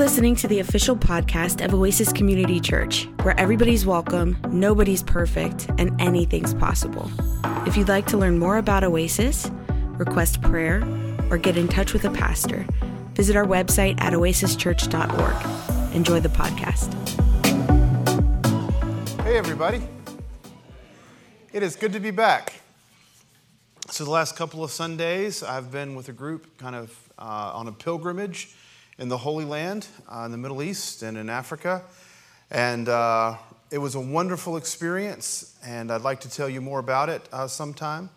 listening to the official podcast of Oasis Community Church, where everybody's welcome, nobody's perfect, and anything's possible. If you'd like to learn more about Oasis, request prayer, or get in touch with a pastor, visit our website at oasischurch.org. Enjoy the podcast. Hey, everybody. It is good to be back. So, the last couple of Sundays, I've been with a group kind of uh, on a pilgrimage in the Holy Land, uh, in the Middle East, and in Africa. And uh, it was a wonderful experience, and I'd like to tell you more about it uh, sometime.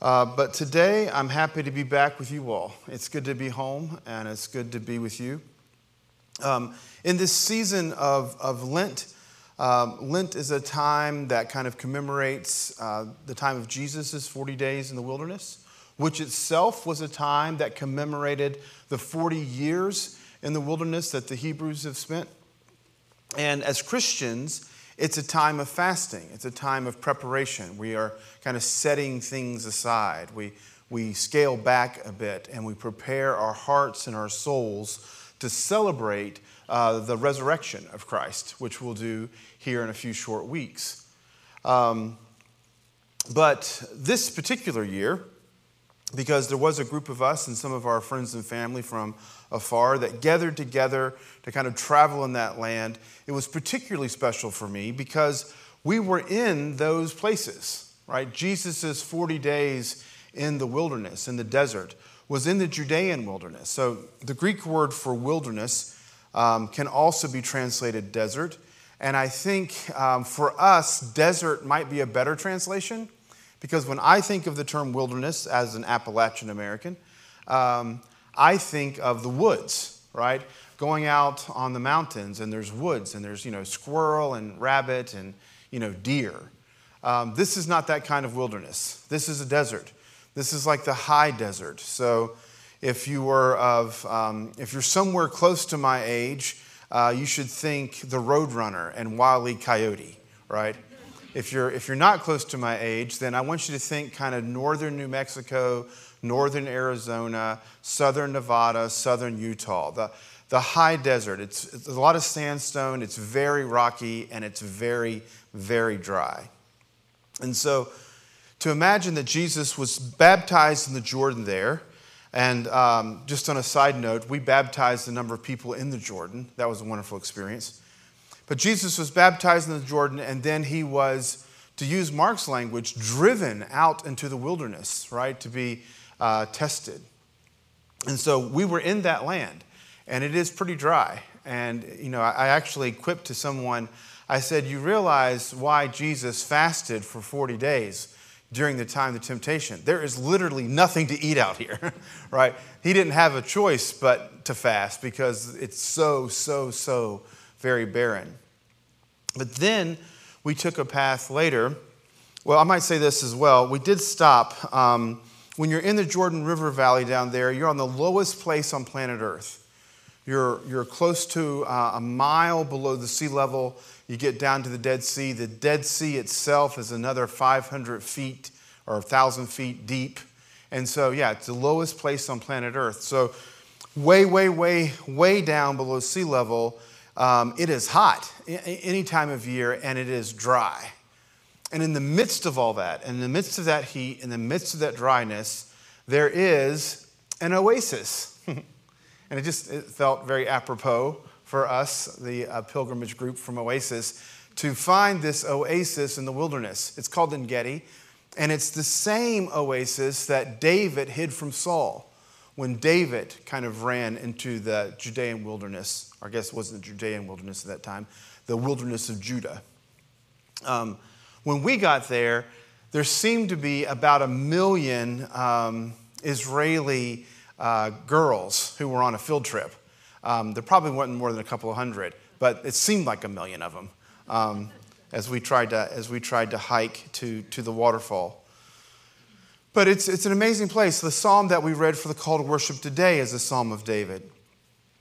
Uh, but today, I'm happy to be back with you all. It's good to be home, and it's good to be with you. Um, in this season of, of Lent, um, Lent is a time that kind of commemorates uh, the time of Jesus' 40 days in the wilderness, which itself was a time that commemorated the 40 years in the wilderness that the Hebrews have spent. And as Christians, it's a time of fasting, it's a time of preparation. We are kind of setting things aside. We, we scale back a bit and we prepare our hearts and our souls to celebrate uh, the resurrection of Christ, which we'll do here in a few short weeks. Um, but this particular year, because there was a group of us and some of our friends and family from afar that gathered together to kind of travel in that land, it was particularly special for me because we were in those places, right? Jesus' 40 days in the wilderness, in the desert, was in the Judean wilderness. So the Greek word for wilderness um, can also be translated desert. And I think um, for us, desert might be a better translation because when I think of the term wilderness as an Appalachian American, um, I think of the woods, right? Going out on the mountains and there's woods and there's, you know, squirrel and rabbit and, you know, deer. Um, this is not that kind of wilderness. This is a desert. This is like the high desert. So if you were of, um, if you're somewhere close to my age, uh, you should think the Roadrunner and Wile E. Coyote, right? If you're, if you're not close to my age, then I want you to think kind of northern New Mexico, northern Arizona, southern Nevada, southern Utah. The, the high desert. It's, it's a lot of sandstone, it's very rocky, and it's very, very dry. And so to imagine that Jesus was baptized in the Jordan there, and um, just on a side note, we baptized a number of people in the Jordan. That was a wonderful experience. But Jesus was baptized in the Jordan, and then he was, to use Mark's language, driven out into the wilderness, right, to be uh, tested. And so we were in that land, and it is pretty dry. And, you know, I actually quipped to someone, I said, You realize why Jesus fasted for 40 days during the time of the temptation. There is literally nothing to eat out here, right? He didn't have a choice but to fast because it's so, so, so very barren. But then we took a path later. Well, I might say this as well. We did stop. Um, when you're in the Jordan River Valley down there, you're on the lowest place on planet Earth. You're, you're close to uh, a mile below the sea level. You get down to the Dead Sea. The Dead Sea itself is another 500 feet or 1,000 feet deep. And so, yeah, it's the lowest place on planet Earth. So, way, way, way, way down below sea level, um, it is hot any time of year and it is dry. And in the midst of all that, in the midst of that heat, in the midst of that dryness, there is an oasis. and it just it felt very apropos for us, the uh, pilgrimage group from Oasis, to find this oasis in the wilderness. It's called Engedi, and it's the same oasis that David hid from Saul when David kind of ran into the Judean wilderness I guess it wasn't the Judean wilderness at that time, the wilderness of Judah. Um, when we got there, there seemed to be about a million um, Israeli uh, girls who were on a field trip. Um, there probably wasn't more than a couple of hundred, but it seemed like a million of them um, as, we tried to, as we tried to hike to, to the waterfall. But it's, it's an amazing place. The psalm that we read for the call to worship today is a psalm of David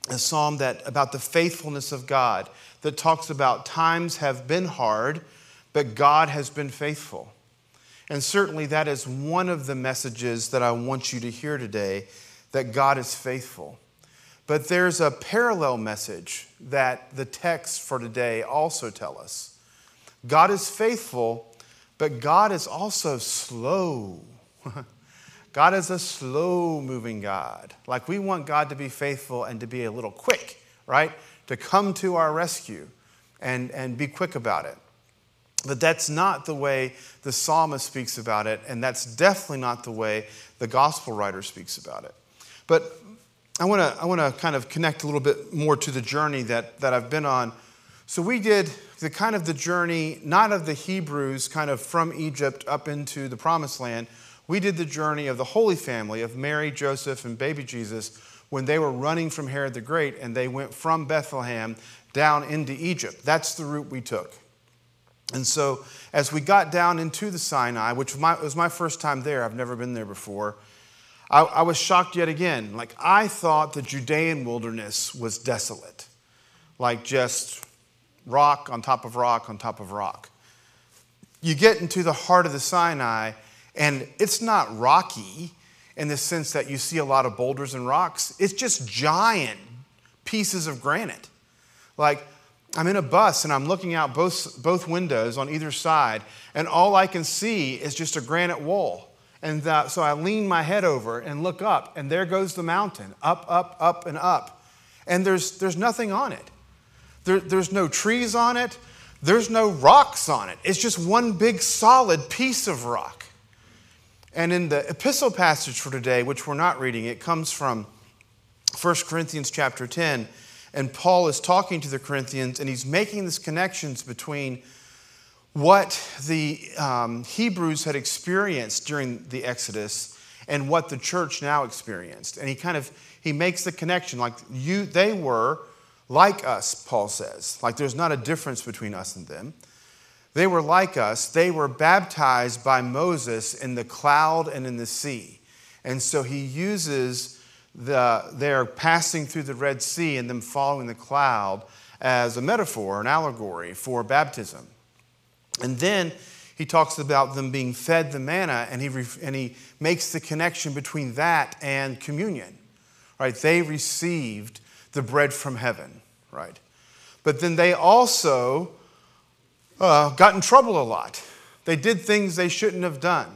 a psalm that about the faithfulness of God that talks about times have been hard, but God has been faithful. And certainly that is one of the messages that I want you to hear today that God is faithful. But there's a parallel message that the texts for today also tell us. God is faithful, but God is also slow. God is a slow moving God. Like we want God to be faithful and to be a little quick, right? To come to our rescue and, and be quick about it. But that's not the way the psalmist speaks about it, and that's definitely not the way the gospel writer speaks about it. But I want to I want to kind of connect a little bit more to the journey that, that I've been on. So we did the kind of the journey, not of the Hebrews, kind of from Egypt up into the promised land. We did the journey of the Holy Family of Mary, Joseph, and baby Jesus when they were running from Herod the Great and they went from Bethlehem down into Egypt. That's the route we took. And so, as we got down into the Sinai, which was my first time there, I've never been there before, I, I was shocked yet again. Like, I thought the Judean wilderness was desolate, like just rock on top of rock on top of rock. You get into the heart of the Sinai, and it's not rocky in the sense that you see a lot of boulders and rocks, it's just giant pieces of granite. Like, I'm in a bus and I'm looking out both, both windows on either side, and all I can see is just a granite wall. And so I lean my head over and look up, and there goes the mountain, up, up, up, and up. And there's, there's nothing on it. There, there's no trees on it, there's no rocks on it. It's just one big solid piece of rock. And in the epistle passage for today, which we're not reading, it comes from 1 Corinthians chapter 10. And Paul is talking to the Corinthians and he's making these connections between what the um, Hebrews had experienced during the Exodus and what the church now experienced. And he kind of he makes the connection like you they were like us, Paul says. Like there's not a difference between us and them. They were like us. They were baptized by Moses in the cloud and in the sea. And so he uses the, their passing through the Red Sea and them following the cloud as a metaphor, an allegory for baptism. And then he talks about them being fed the manna, and he, and he makes the connection between that and communion. Right? They received the bread from heaven, right? But then they also uh, got in trouble a lot. They did things they shouldn't have done.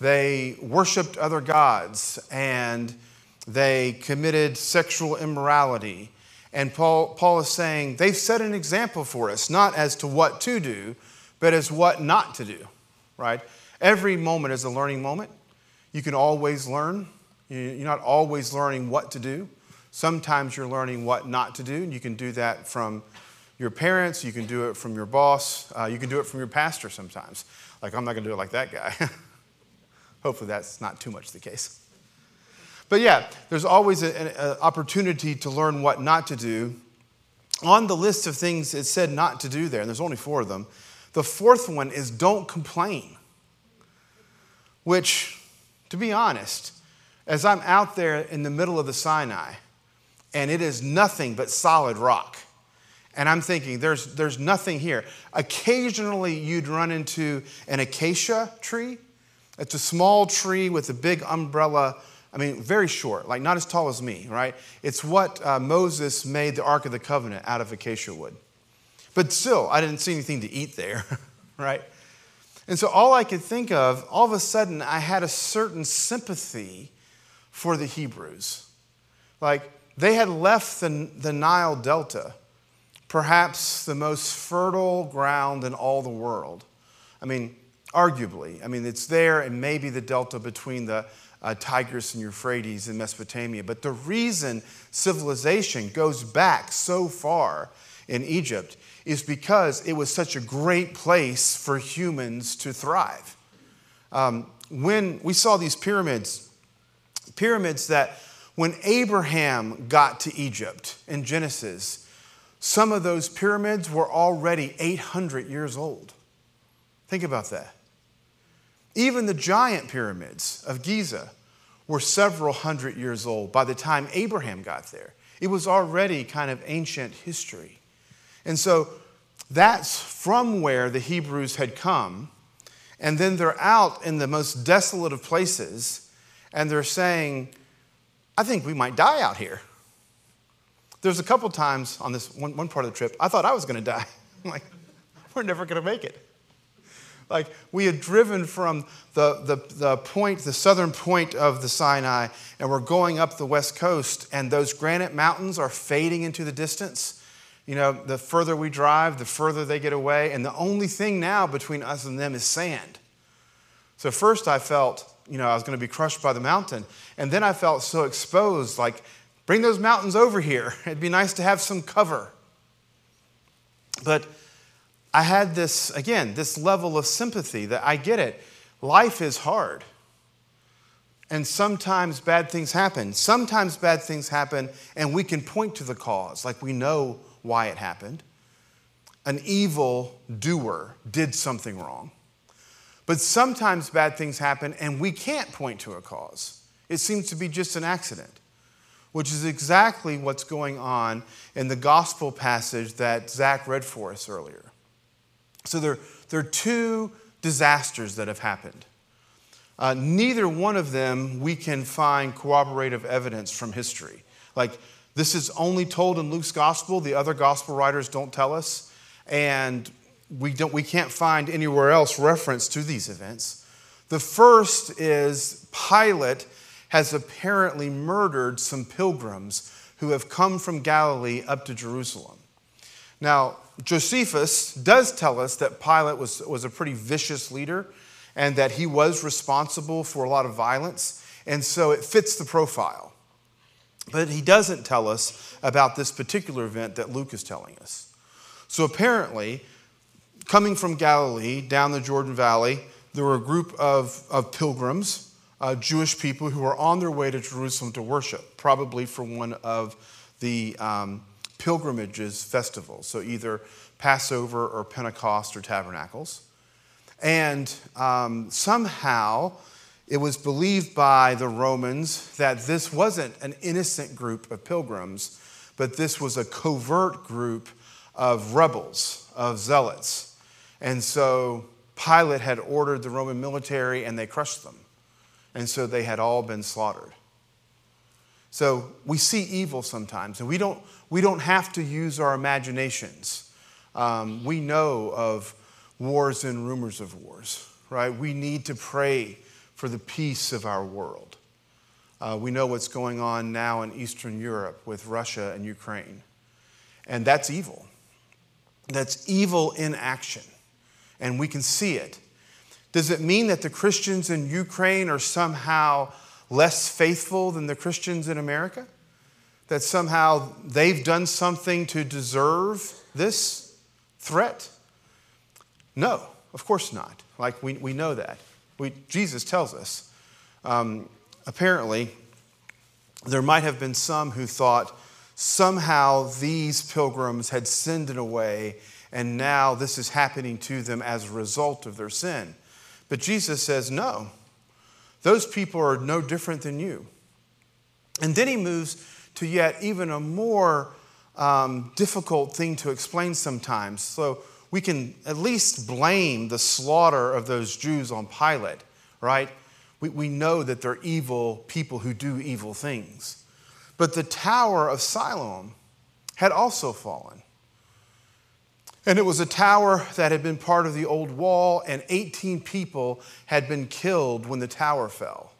They worshiped other gods and they committed sexual immorality. And Paul, Paul is saying they've set an example for us, not as to what to do, but as what not to do, right? Every moment is a learning moment. You can always learn. You're not always learning what to do. Sometimes you're learning what not to do, and you can do that from your parents, you can do it from your boss, uh, you can do it from your pastor sometimes. Like, I'm not going to do it like that guy. Hopefully, that's not too much the case. But yeah, there's always an opportunity to learn what not to do. On the list of things it said not to do there, and there's only four of them, the fourth one is don't complain. Which, to be honest, as I'm out there in the middle of the Sinai, and it is nothing but solid rock, and I'm thinking, there's, there's nothing here. Occasionally, you'd run into an acacia tree. It's a small tree with a big umbrella I mean, very short, like not as tall as me, right? It's what uh, Moses made the Ark of the Covenant out of acacia wood. But still, I didn't see anything to eat there, right? And so all I could think of, all of a sudden, I had a certain sympathy for the Hebrews. Like, they had left the, the Nile Delta, perhaps the most fertile ground in all the world. I mean, arguably. I mean, it's there and maybe the delta between the uh, Tigris and Euphrates in Mesopotamia. But the reason civilization goes back so far in Egypt is because it was such a great place for humans to thrive. Um, when we saw these pyramids, pyramids that when Abraham got to Egypt in Genesis, some of those pyramids were already 800 years old. Think about that. Even the giant pyramids of Giza were several hundred years old by the time Abraham got there. It was already kind of ancient history. And so that's from where the Hebrews had come. And then they're out in the most desolate of places and they're saying, I think we might die out here. There's a couple times on this one, one part of the trip, I thought I was going to die. I'm like, we're never going to make it. Like, we had driven from the, the, the point, the southern point of the Sinai, and we're going up the west coast, and those granite mountains are fading into the distance. You know, the further we drive, the further they get away, and the only thing now between us and them is sand. So, first I felt, you know, I was going to be crushed by the mountain, and then I felt so exposed, like, bring those mountains over here. It'd be nice to have some cover. But I had this, again, this level of sympathy that I get it. Life is hard. And sometimes bad things happen. Sometimes bad things happen, and we can point to the cause, like we know why it happened. An evil doer did something wrong. But sometimes bad things happen, and we can't point to a cause. It seems to be just an accident, which is exactly what's going on in the gospel passage that Zach read for us earlier. So there, there are two disasters that have happened. Uh, neither one of them we can find corroborative evidence from history. Like, this is only told in Luke's gospel, the other gospel writers don't tell us, and we, don't, we can't find anywhere else reference to these events. The first is Pilate has apparently murdered some pilgrims who have come from Galilee up to Jerusalem. Now, Josephus does tell us that Pilate was, was a pretty vicious leader and that he was responsible for a lot of violence, and so it fits the profile. But he doesn't tell us about this particular event that Luke is telling us. So apparently, coming from Galilee down the Jordan Valley, there were a group of, of pilgrims, uh, Jewish people, who were on their way to Jerusalem to worship, probably for one of the um, pilgrimages festivals, so either Passover or Pentecost or Tabernacles. And um, somehow it was believed by the Romans that this wasn't an innocent group of pilgrims, but this was a covert group of rebels, of zealots. And so Pilate had ordered the Roman military and they crushed them. And so they had all been slaughtered. So we see evil sometimes, and we don't, we don't have to use our imaginations. Um, we know of wars and rumors of wars, right? We need to pray for the peace of our world. Uh, we know what's going on now in Eastern Europe with Russia and Ukraine. And that's evil. That's evil in action. And we can see it. Does it mean that the Christians in Ukraine are somehow less faithful than the Christians in America? That somehow they've done something to deserve this threat? No, of course not. Like, we, we know that. We, Jesus tells us. Um, apparently, there might have been some who thought somehow these pilgrims had sinned in a way, and now this is happening to them as a result of their sin. But Jesus says, no. Those people are no different than you. And then he moves to yet even a more um, difficult thing to explain sometimes. So we can at least blame the slaughter of those Jews on Pilate, right? We, we know that they're evil people who do evil things. But the Tower of Siloam had also fallen. And it was a tower that had been part of the old wall, and 18 people had been killed when the tower fell.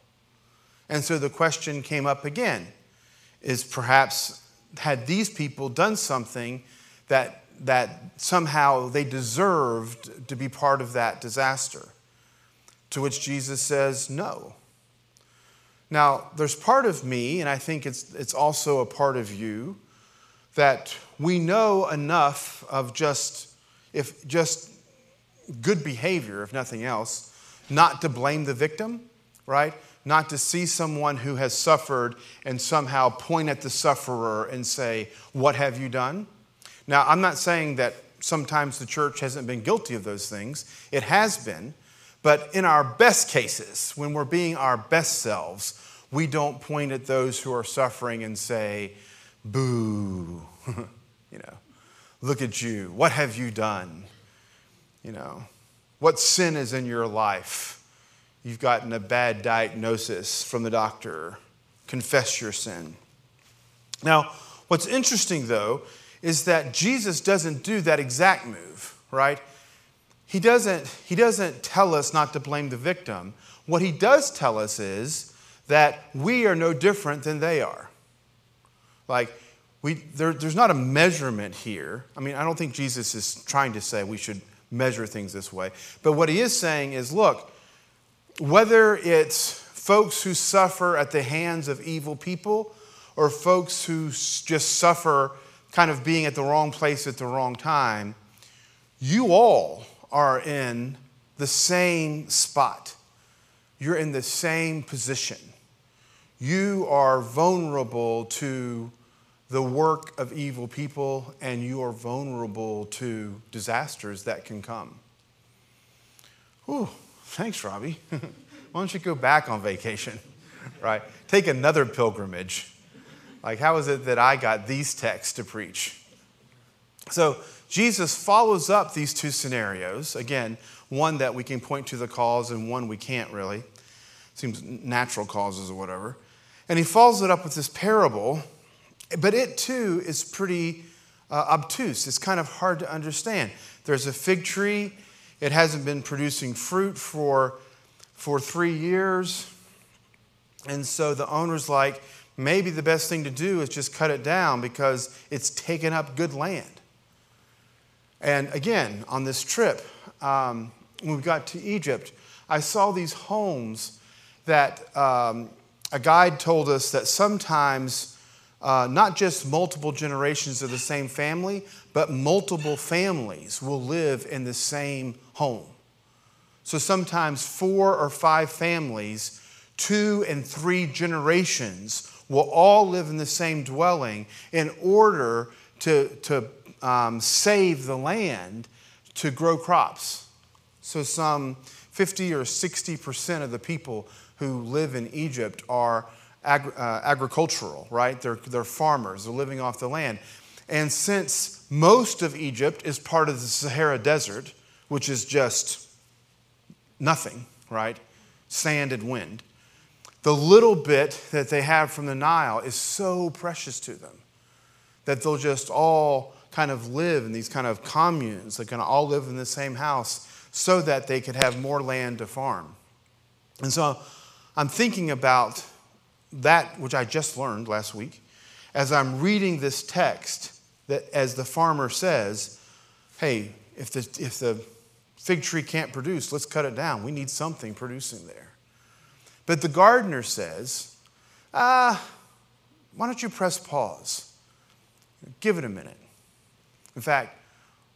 And so the question came up again is perhaps had these people done something that, that somehow they deserved to be part of that disaster? To which Jesus says, no. Now, there's part of me, and I think it's, it's also a part of you, that we know enough of just, if just good behavior, if nothing else, not to blame the victim, right? Not to see someone who has suffered and somehow point at the sufferer and say, What have you done? Now, I'm not saying that sometimes the church hasn't been guilty of those things, it has been. But in our best cases, when we're being our best selves, we don't point at those who are suffering and say, Boo. you know, look at you. What have you done? You know, what sin is in your life? You've gotten a bad diagnosis from the doctor. Confess your sin. Now, what's interesting, though, is that Jesus doesn't do that exact move, right? He doesn't, he doesn't tell us not to blame the victim. What he does tell us is that we are no different than they are. Like, we, there, there's not a measurement here. I mean, I don't think Jesus is trying to say we should measure things this way. But what he is saying is look, whether it's folks who suffer at the hands of evil people or folks who just suffer kind of being at the wrong place at the wrong time, you all are in the same spot. You're in the same position. You are vulnerable to the work of evil people, and you are vulnerable to disasters that can come. Ooh, thanks, Robbie. Why don't you go back on vacation, right? Take another pilgrimage. Like, how is it that I got these texts to preach? So, Jesus follows up these two scenarios. Again, one that we can point to the cause, and one we can't really. Seems natural causes or whatever. And he follows it up with this parable but it too is pretty uh, obtuse. It's kind of hard to understand. There's a fig tree, it hasn't been producing fruit for, for three years. And so the owner's like, maybe the best thing to do is just cut it down because it's taken up good land. And again, on this trip, um, when we got to Egypt, I saw these homes that um, a guide told us that sometimes uh, not just multiple generations of the same family, but multiple families will live in the same home. So sometimes four or five families, two and three generations, will all live in the same dwelling in order to, to um, save the land to grow crops. So some 50 or 60% of the people who live in Egypt are ag- uh, agricultural, right? They're, they're farmers, they're living off the land. And since most of Egypt is part of the Sahara Desert, which is just nothing, right? Sand and wind, the little bit that they have from the Nile is so precious to them that they'll just all kind of live in these kind of communes. They're going to all live in the same house so that they could have more land to farm. And so I'm thinking about that which I just learned last week, as I'm reading this text, that as the farmer says, hey, if the, if the fig tree can't produce, let's cut it down. We need something producing there. But the gardener says, ah, why don't you press pause? Give it a minute. In fact,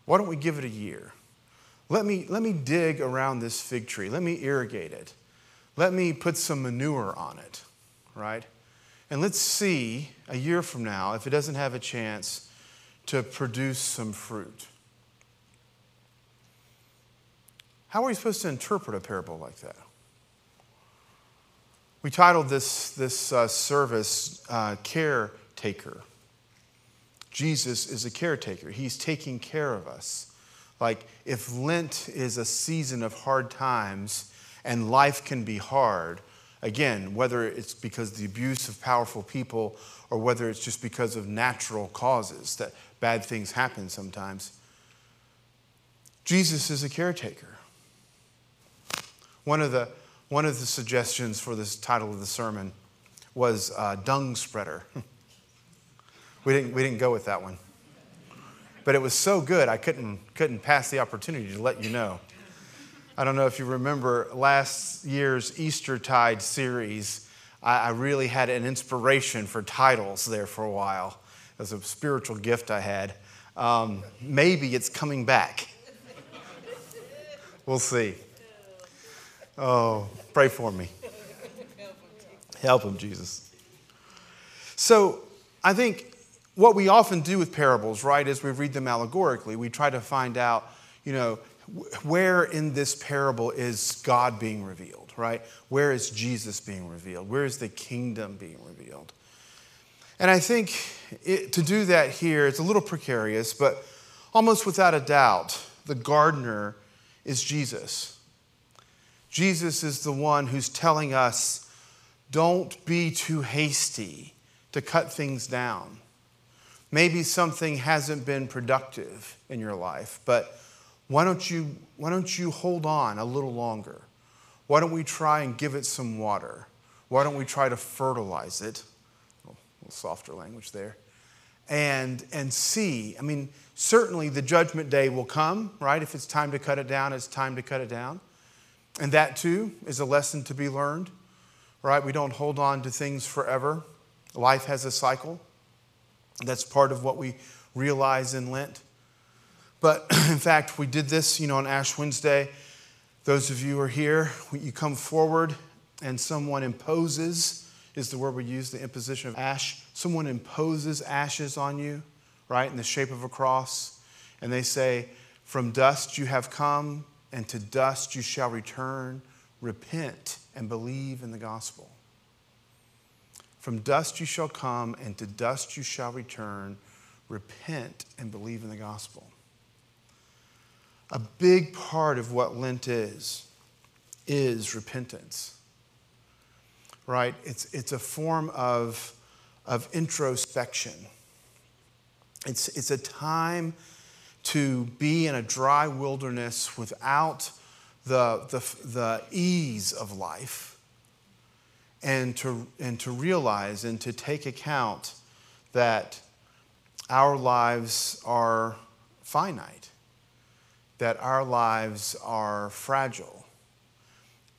why don't we give it a year? Let me, let me dig around this fig tree. Let me irrigate it. Let me put some manure on it right? And let's see a year from now if it doesn't have a chance to produce some fruit. How are we supposed to interpret a parable like that? We titled this, this uh, service uh, Caretaker. Jesus is a caretaker, He's taking care of us. Like if Lent is a season of hard times and life can be hard, Again, whether it's because of the abuse of powerful people or whether it's just because of natural causes that bad things happen sometimes, Jesus is a caretaker. One of the, one of the suggestions for this title of the sermon was uh, dung spreader. we, didn't, we didn't go with that one. But it was so good, I couldn't, couldn't pass the opportunity to let you know. I don't know if you remember last year's Eastertide series. I, really had an inspiration for titles there for a while. It was a spiritual gift I had. Um, maybe it's coming back. We'll see. Oh, pray for me. Help him, Jesus. So, I think what we often do with parables, right, is we read them allegorically. We try to find out, you know, where in this parable is God being revealed, right? Where is Jesus being revealed? Where is the kingdom being revealed? And I think it, to do that here, it's a little precarious, but almost without a doubt, the gardener is Jesus. Jesus is the one who's telling us don't be too hasty to cut things down. Maybe something hasn't been productive in your life, but why don't you, why don't you hold on a little longer? Why don't we try and give it some water? Why don't we try to fertilize it? Oh, a little softer language there. And, and see. I mean, certainly the judgment day will come, right? If it's time to cut it down, it's time to cut it down. And that too is a lesson to be learned, right? We don't hold on to things forever. Life has a cycle. That's part of what we realize in Lent. But in fact, we did this, you know, on Ash Wednesday. Those of you who are here, you come forward and someone imposes, is the word we use, the imposition of ash. Someone imposes ashes on you, right, in the shape of a cross. And they say, From dust you have come, and to dust you shall return. Repent and believe in the gospel. From dust you shall come, and to dust you shall return. Repent and believe in the gospel. A big part of what Lent is, is repentance. Right? It's, it's a form of, of introspection. It's, it's a time to be in a dry wilderness without the, the, the ease of life and to, and to realize and to take account that our lives are finite, that our lives are fragile,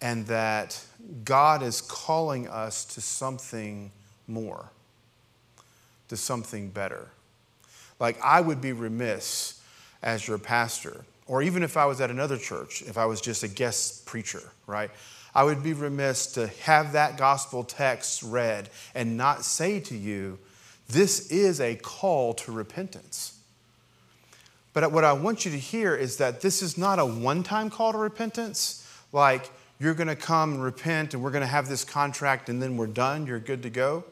and that God is calling us to something more, to something better. Like, I would be remiss as your pastor, or even if I was at another church, if I was just a guest preacher, right? I would be remiss to have that gospel text read and not say to you, this is a call to repentance. But what I want you to hear is that this is not a one time call to repentance, like you're going to come and repent and we're going to have this contract and then we're done, you're good to go.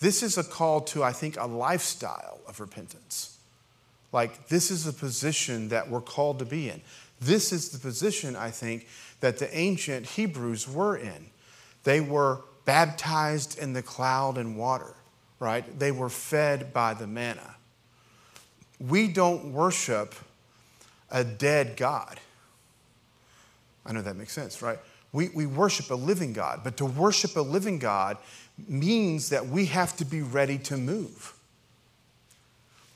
This is a call to, I think, a lifestyle of repentance. Like, this is a position that we're called to be in. This is the position, I think, that the ancient Hebrews were in. They were baptized in the cloud and water, right? They were fed by the manna. We don't worship a dead God. I know that makes sense, right? We, we worship a living God, but to worship a living God means that we have to be ready to move.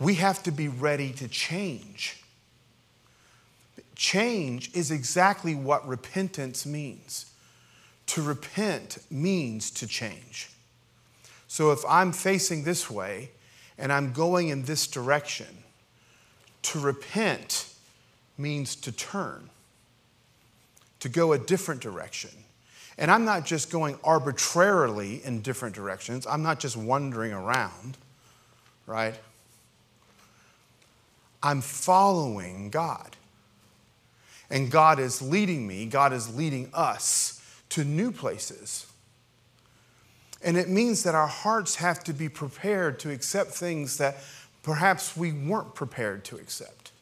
We have to be ready to change. Change is exactly what repentance means. To repent means to change. So if I'm facing this way and I'm going in this direction, to repent means to turn, to go a different direction. And I'm not just going arbitrarily in different directions, I'm not just wandering around, right? I'm following God. And God is leading me, God is leading us to new places. And it means that our hearts have to be prepared to accept things that perhaps we weren't prepared to accept.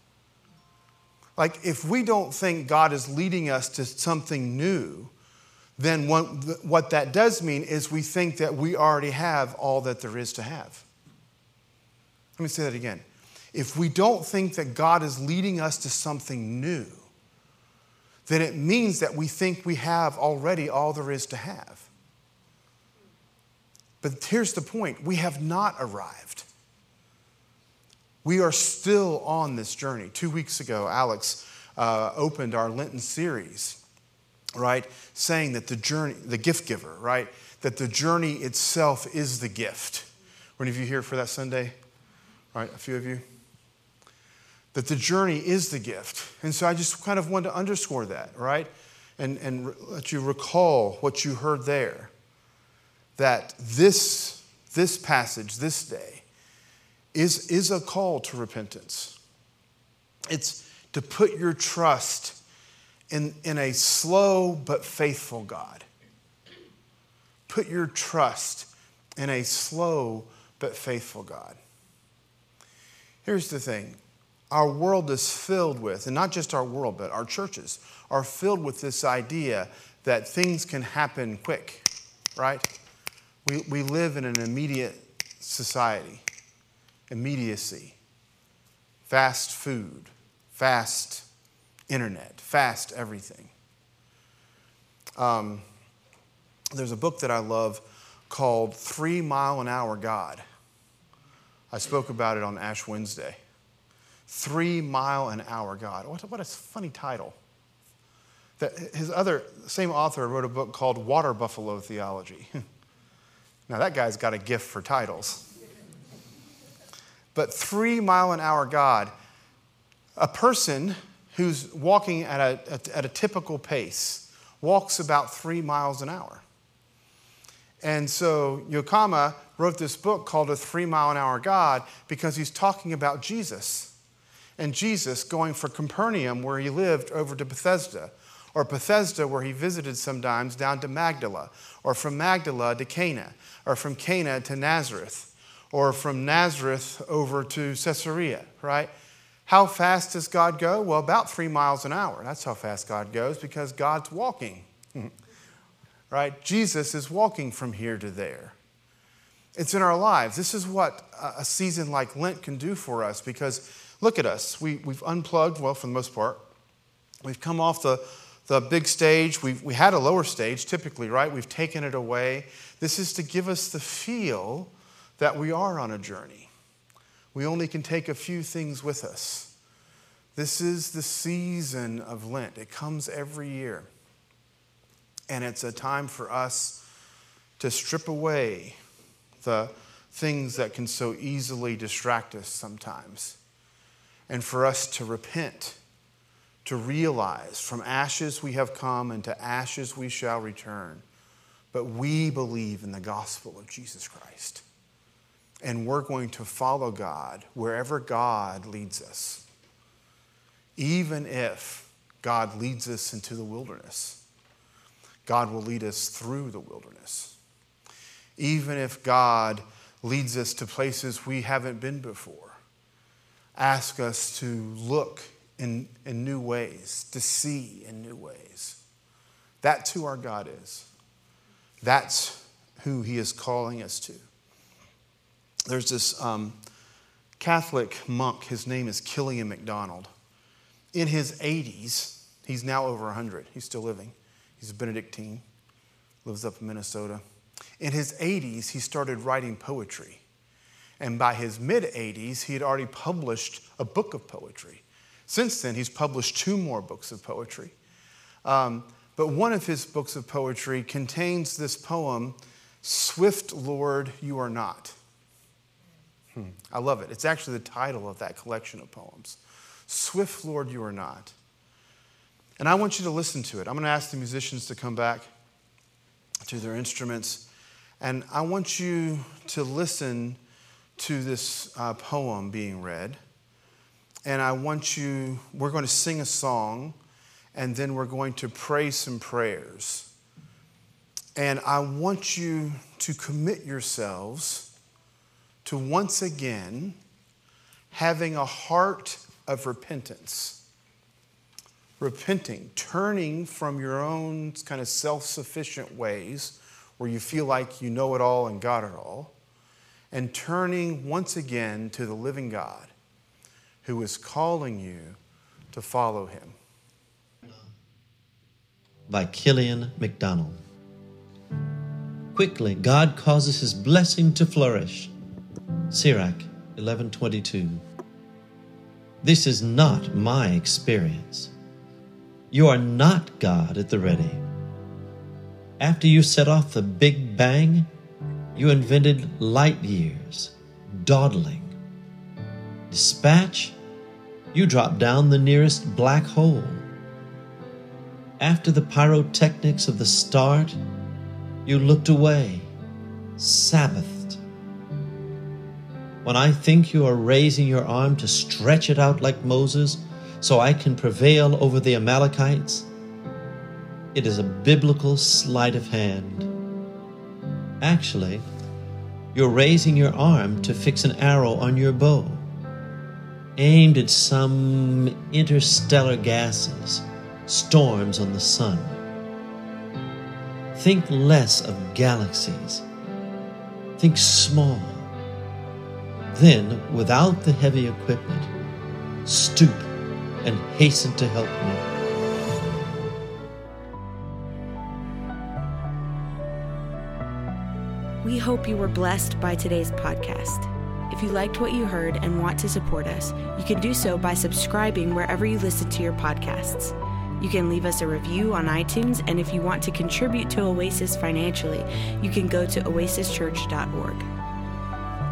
Like, if we don't think God is leading us to something new, then what, that does mean is we think that we already have all that there is to have. Let me say that again. If we don't think that God is leading us to something new, then it means that we think we have already all there is to have. But here's the point we have not arrived. We are still on this journey. Two weeks ago, Alex uh, opened our Lenten series, right? Saying that the journey, the gift giver, right? That the journey itself is the gift. Were any of you here for that Sunday? Right, a few of you? that the journey is the gift. And so I just kind of wanted to underscore that, right? And, and let you recall what you heard there. That this, this passage, this day, is, is a call to repentance. It's to put your trust in, in a slow but faithful God. Put your trust in a slow but faithful God. Here's the thing our world is filled with, and not just our world, but our churches are filled with this idea that things can happen quick, right? We, we live in an immediate society. Immediacy, fast food, fast internet, fast everything. Um, there's a book that I love called Three Mile an Hour God. I spoke about it on Ash Wednesday. Three Mile an Hour God. What, what a funny title. That his other, same author wrote a book called Water Buffalo Theology. now, that guy's got a gift for titles. But Three Mile an Hour God, a person who's walking at a, at a typical pace walks about three miles an hour. And so Yokama wrote this book called A Three Mile an Hour God because he's talking about Jesus. And Jesus going from Capernaum, where he lived, over to Bethesda, or Bethsaida, where he visited sometimes, down to Magdala, or from Magdala to Cana, or from Cana to Nazareth, or from Nazareth over to Caesarea, right? How fast does God go? Well, about three miles an hour. That's how fast God goes because God's walking. right? Jesus is walking from here to there. It's in our lives. This is what a season like Lent can do for us because look at us. We, we've unplugged, well, for the most part. We've come off the, the big stage. We've, we had a lower stage typically, right? We've taken it away. This is to give us the feel that we are on a journey. We only can take a few things with us. This is the season of Lent, it comes every year. And it's a time for us to strip away the things that can so easily distract us sometimes, and for us to repent, to realize from ashes we have come and to ashes we shall return. But we believe in the gospel of Jesus Christ. And we're going to follow God wherever God leads us, even if God leads us into the wilderness. God will lead us through the wilderness. Even if God leads us to places we haven't been before, ask us to look in, in new ways, to see in new ways. That's who our God is. That's who He is calling us to. There's this um, Catholic monk, his name is Kilian McDonnell. In his 80s, he's now over 100, he's still living. He's a Benedictine, lives up in Minnesota. In his 80s, he started writing poetry. And by his mid 80s, he had already published a book of poetry. Since then, he's published two more books of poetry. Um, but one of his books of poetry contains this poem, Swift Lord, You Are Not. I love it. It's actually the title of that collection of poems. Swift Lord, You Are Not. And I want you to listen to it. I'm going to ask the musicians to come back to their instruments. And I want you to listen to this uh, poem being read. And I want you, we're going to sing a song, and then we're going to pray some prayers. And I want you to commit yourselves to once again having a heart of repentance repenting, turning from your own kind of self sufficient ways where you feel like you know it all and got it all, and turning once again to the living God who is calling you to follow him. By Kilian McDonnell. Quickly, God causes his blessing to flourish. Sirach 1122. This is not my experience. You are not God at the ready. After you set off the Big Bang, you invented light years, dawdling. Dispatch, you dropped down the nearest black hole. After the pyrotechnics of the start, you looked away, Sabbathed. When I think you are raising your arm to stretch it out like Moses, so I can prevail over the Amalekites? It is a biblical sleight of hand. Actually, you're raising your arm to fix an arrow on your bow, aimed at some interstellar gases, storms on the sun. Think less of galaxies. Think small. Then, without the heavy equipment, stoop and hasten to help me. We hope you were blessed by today's podcast. If you liked what you heard and want to support us, you can do so by subscribing wherever you listen to your podcasts. You can leave us a review on iTunes, and if you want to contribute to Oasis financially, you can go to oasischurch.org.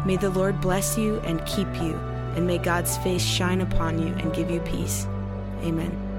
May the Lord bless you and keep you, and may God's face shine upon you and give you peace. Amen.